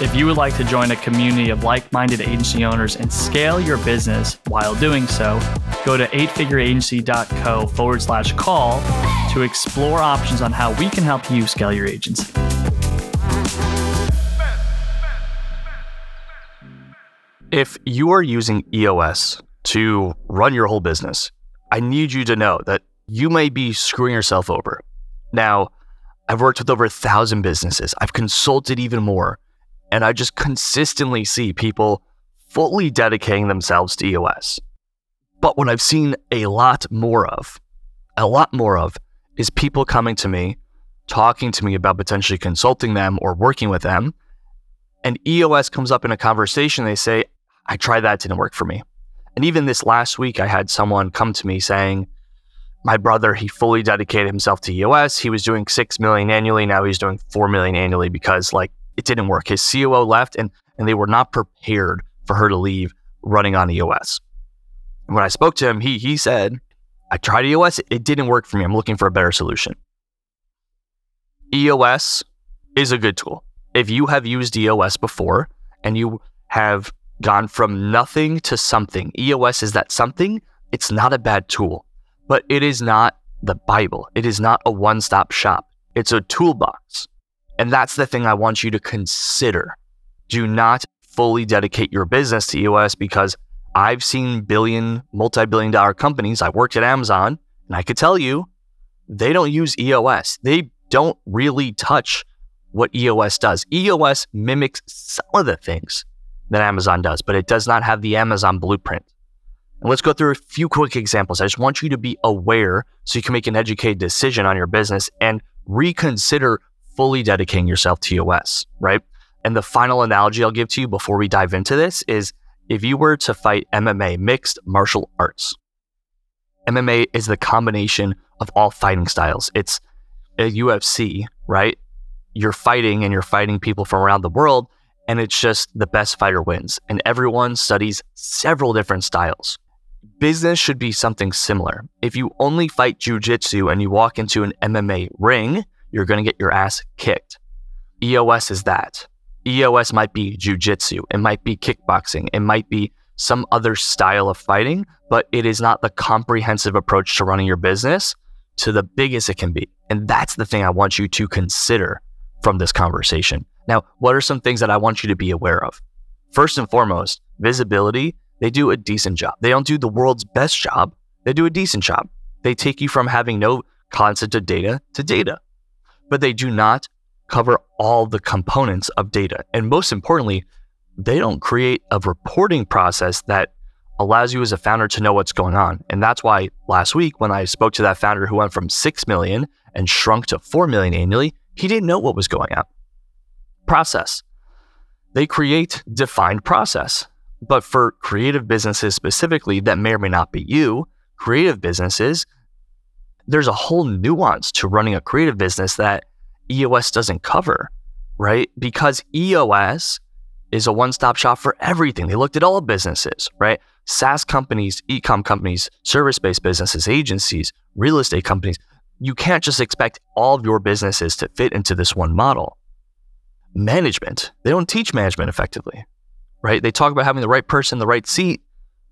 If you would like to join a community of like minded agency owners and scale your business while doing so, go to eightfigureagency.co forward slash call to explore options on how we can help you scale your agency. If you are using EOS to run your whole business, I need you to know that you may be screwing yourself over. Now, I've worked with over a thousand businesses, I've consulted even more, and I just consistently see people fully dedicating themselves to EOS. But what I've seen a lot more of, a lot more of, is people coming to me, talking to me about potentially consulting them or working with them. And EOS comes up in a conversation. They say, I tried that, didn't work for me. And even this last week, I had someone come to me saying, my brother, he fully dedicated himself to EOS. He was doing 6 million annually. Now he's doing 4 million annually because like it didn't work. His COO left and, and they were not prepared for her to leave running on EOS. When I spoke to him, he, he said, I tried EOS. It didn't work for me. I'm looking for a better solution. EOS is a good tool. If you have used EOS before and you have gone from nothing to something. EOS is that something. It's not a bad tool, but it is not the Bible. It is not a one stop shop. It's a toolbox. And that's the thing I want you to consider. Do not fully dedicate your business to EOS because I've seen billion, multi billion dollar companies. I worked at Amazon and I could tell you they don't use EOS. They don't really touch what EOS does. EOS mimics some of the things that Amazon does, but it does not have the Amazon blueprint. And let's go through a few quick examples. I just want you to be aware so you can make an educated decision on your business and reconsider fully dedicating yourself to EOS, right? And the final analogy I'll give to you before we dive into this is if you were to fight MMA, mixed martial arts, MMA is the combination of all fighting styles. It's a UFC, right? You're fighting and you're fighting people from around the world and it's just the best fighter wins. And everyone studies several different styles. Business should be something similar. If you only fight jujitsu and you walk into an MMA ring, you're going to get your ass kicked. EOS is that. EOS might be jujitsu, it might be kickboxing, it might be some other style of fighting, but it is not the comprehensive approach to running your business to the biggest it can be. And that's the thing I want you to consider from this conversation. Now, what are some things that I want you to be aware of? First and foremost, visibility, they do a decent job. They don't do the world's best job, they do a decent job. They take you from having no concept of data to data, but they do not cover all the components of data. And most importantly, they don't create a reporting process that allows you as a founder to know what's going on. And that's why last week, when I spoke to that founder who went from 6 million and shrunk to 4 million annually, he didn't know what was going on process. They create defined process. But for creative businesses specifically, that may or may not be you, creative businesses, there's a whole nuance to running a creative business that EOS doesn't cover, right? Because EOS is a one stop shop for everything. They looked at all businesses, right? SaaS companies, e com companies, service based businesses, agencies, real estate companies. You can't just expect all of your businesses to fit into this one model management. They don't teach management effectively, right? They talk about having the right person, in the right seat,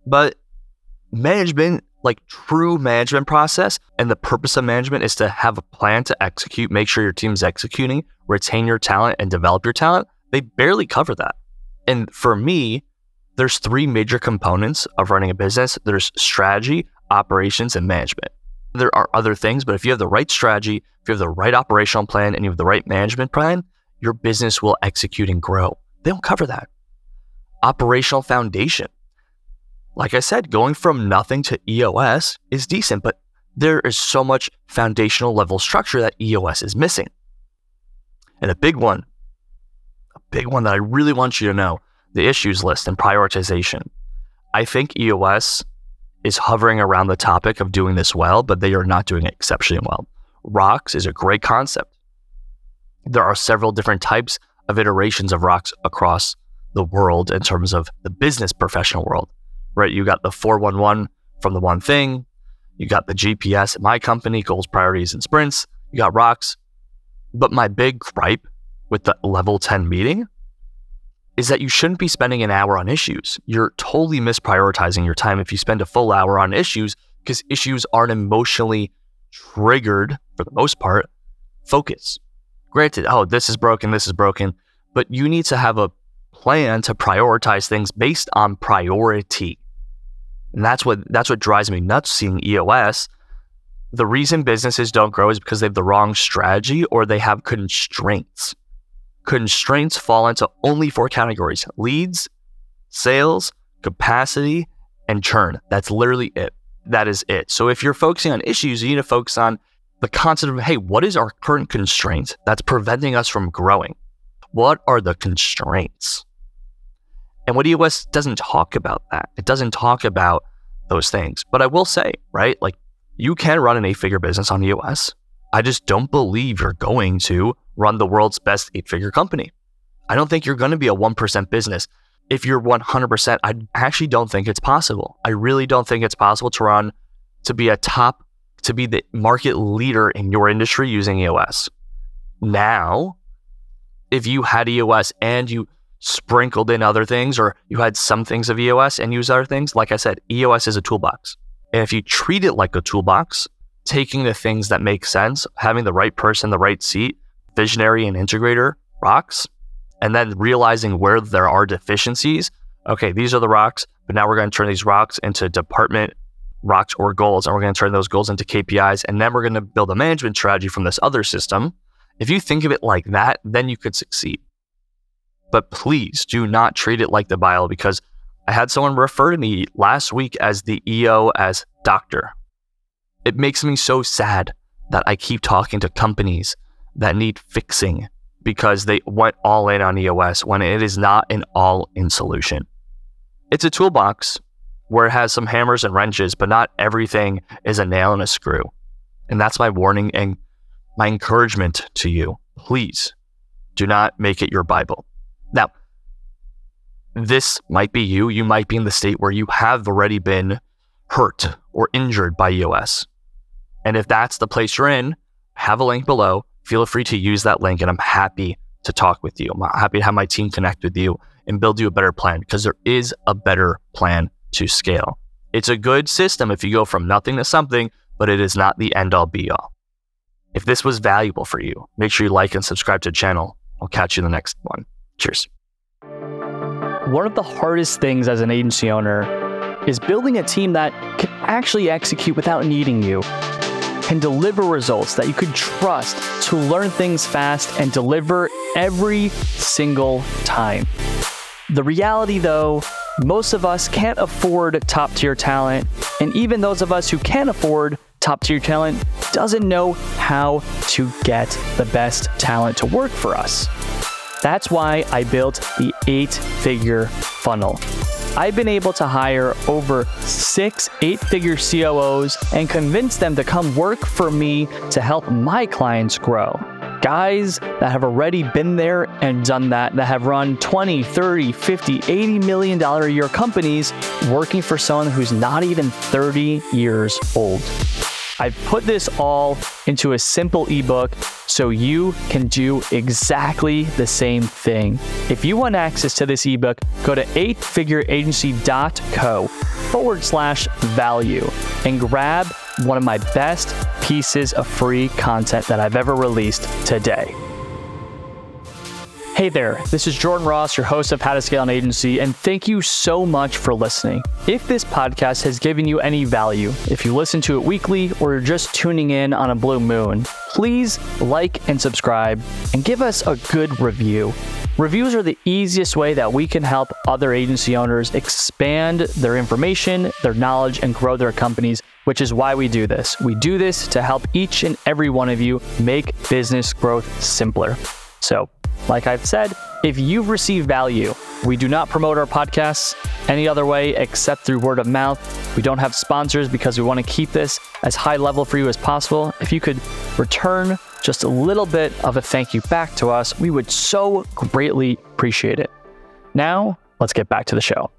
but management, like true management process, and the purpose of management is to have a plan to execute, make sure your team's executing, retain your talent, and develop your talent. They barely cover that. And for me, there's three major components of running a business there's strategy, operations, and management. There are other things, but if you have the right strategy, if you have the right operational plan, and you have the right management plan, your business will execute and grow. They don't cover that. Operational foundation. Like I said, going from nothing to EOS is decent, but there is so much foundational level structure that EOS is missing. And a big one, a big one that I really want you to know the issues list and prioritization. I think EOS is hovering around the topic of doing this well, but they are not doing it exceptionally well. Rocks is a great concept. There are several different types of iterations of rocks across the world in terms of the business professional world, right? You got the 411 from the one thing, you got the GPS at my company, goals, priorities, and sprints, you got rocks. But my big gripe with the level 10 meeting is that you shouldn't be spending an hour on issues. You're totally misprioritizing your time if you spend a full hour on issues because issues aren't emotionally triggered for the most part. Focus. Granted, oh, this is broken, this is broken, but you need to have a plan to prioritize things based on priority. And that's what that's what drives me nuts seeing EOS. The reason businesses don't grow is because they have the wrong strategy or they have constraints. Constraints fall into only four categories leads, sales, capacity, and churn. That's literally it. That is it. So if you're focusing on issues, you need to focus on the concept of hey, what is our current constraint that's preventing us from growing? What are the constraints? And what EOS doesn't talk about that. It doesn't talk about those things. But I will say, right? Like you can run an eight figure business on EOS. I just don't believe you're going to run the world's best eight figure company. I don't think you're going to be a 1% business. If you're 100%, I actually don't think it's possible. I really don't think it's possible to run, to be a top, to be the market leader in your industry using EOS. Now, if you had EOS and you sprinkled in other things, or you had some things of EOS and use other things, like I said, EOS is a toolbox. And if you treat it like a toolbox, taking the things that make sense, having the right person, the right seat, visionary and integrator rocks, and then realizing where there are deficiencies. Okay, these are the rocks, but now we're going to turn these rocks into department rocks or goals, and we're going to turn those goals into KPIs, and then we're going to build a management strategy from this other system. If you think of it like that, then you could succeed. But please do not treat it like the Bible because I had someone refer to me last week as the EOS doctor. It makes me so sad that I keep talking to companies that need fixing because they went all in on EOS when it is not an all in solution. It's a toolbox where it has some hammers and wrenches, but not everything is a nail and a screw. And that's my warning and my encouragement to you. Please do not make it your Bible. Now, this might be you. You might be in the state where you have already been hurt or injured by EOS. And if that's the place you're in, have a link below. Feel free to use that link, and I'm happy to talk with you. I'm happy to have my team connect with you and build you a better plan because there is a better plan to scale. It's a good system if you go from nothing to something, but it is not the end all be all. If this was valuable for you, make sure you like and subscribe to the channel. I'll catch you in the next one. Cheers. One of the hardest things as an agency owner is building a team that can actually execute without needing you, can deliver results that you could trust to learn things fast and deliver every single time. The reality, though, most of us can't afford top tier talent, and even those of us who can afford top tier talent doesn't know how to get the best talent to work for us. That's why I built the eight figure funnel. I've been able to hire over six eight figure COOs and convince them to come work for me to help my clients grow. Guys that have already been there and done that, that have run 20, 30, 50, 80 million dollar a year companies working for someone who's not even 30 years old. I've put this all into a simple ebook so you can do exactly the same thing. If you want access to this ebook, go to eightfigureagency.co forward slash value and grab one of my best pieces of free content that I've ever released today. Hey there, this is Jordan Ross, your host of How to Scale an Agency, and thank you so much for listening. If this podcast has given you any value, if you listen to it weekly or you're just tuning in on a blue moon, please like and subscribe and give us a good review. Reviews are the easiest way that we can help other agency owners expand their information, their knowledge, and grow their companies, which is why we do this. We do this to help each and every one of you make business growth simpler. So, like I've said, If you've received value, we do not promote our podcasts any other way except through word of mouth. We don't have sponsors because we want to keep this as high level for you as possible. If you could return just a little bit of a thank you back to us, we would so greatly appreciate it. Now, let's get back to the show.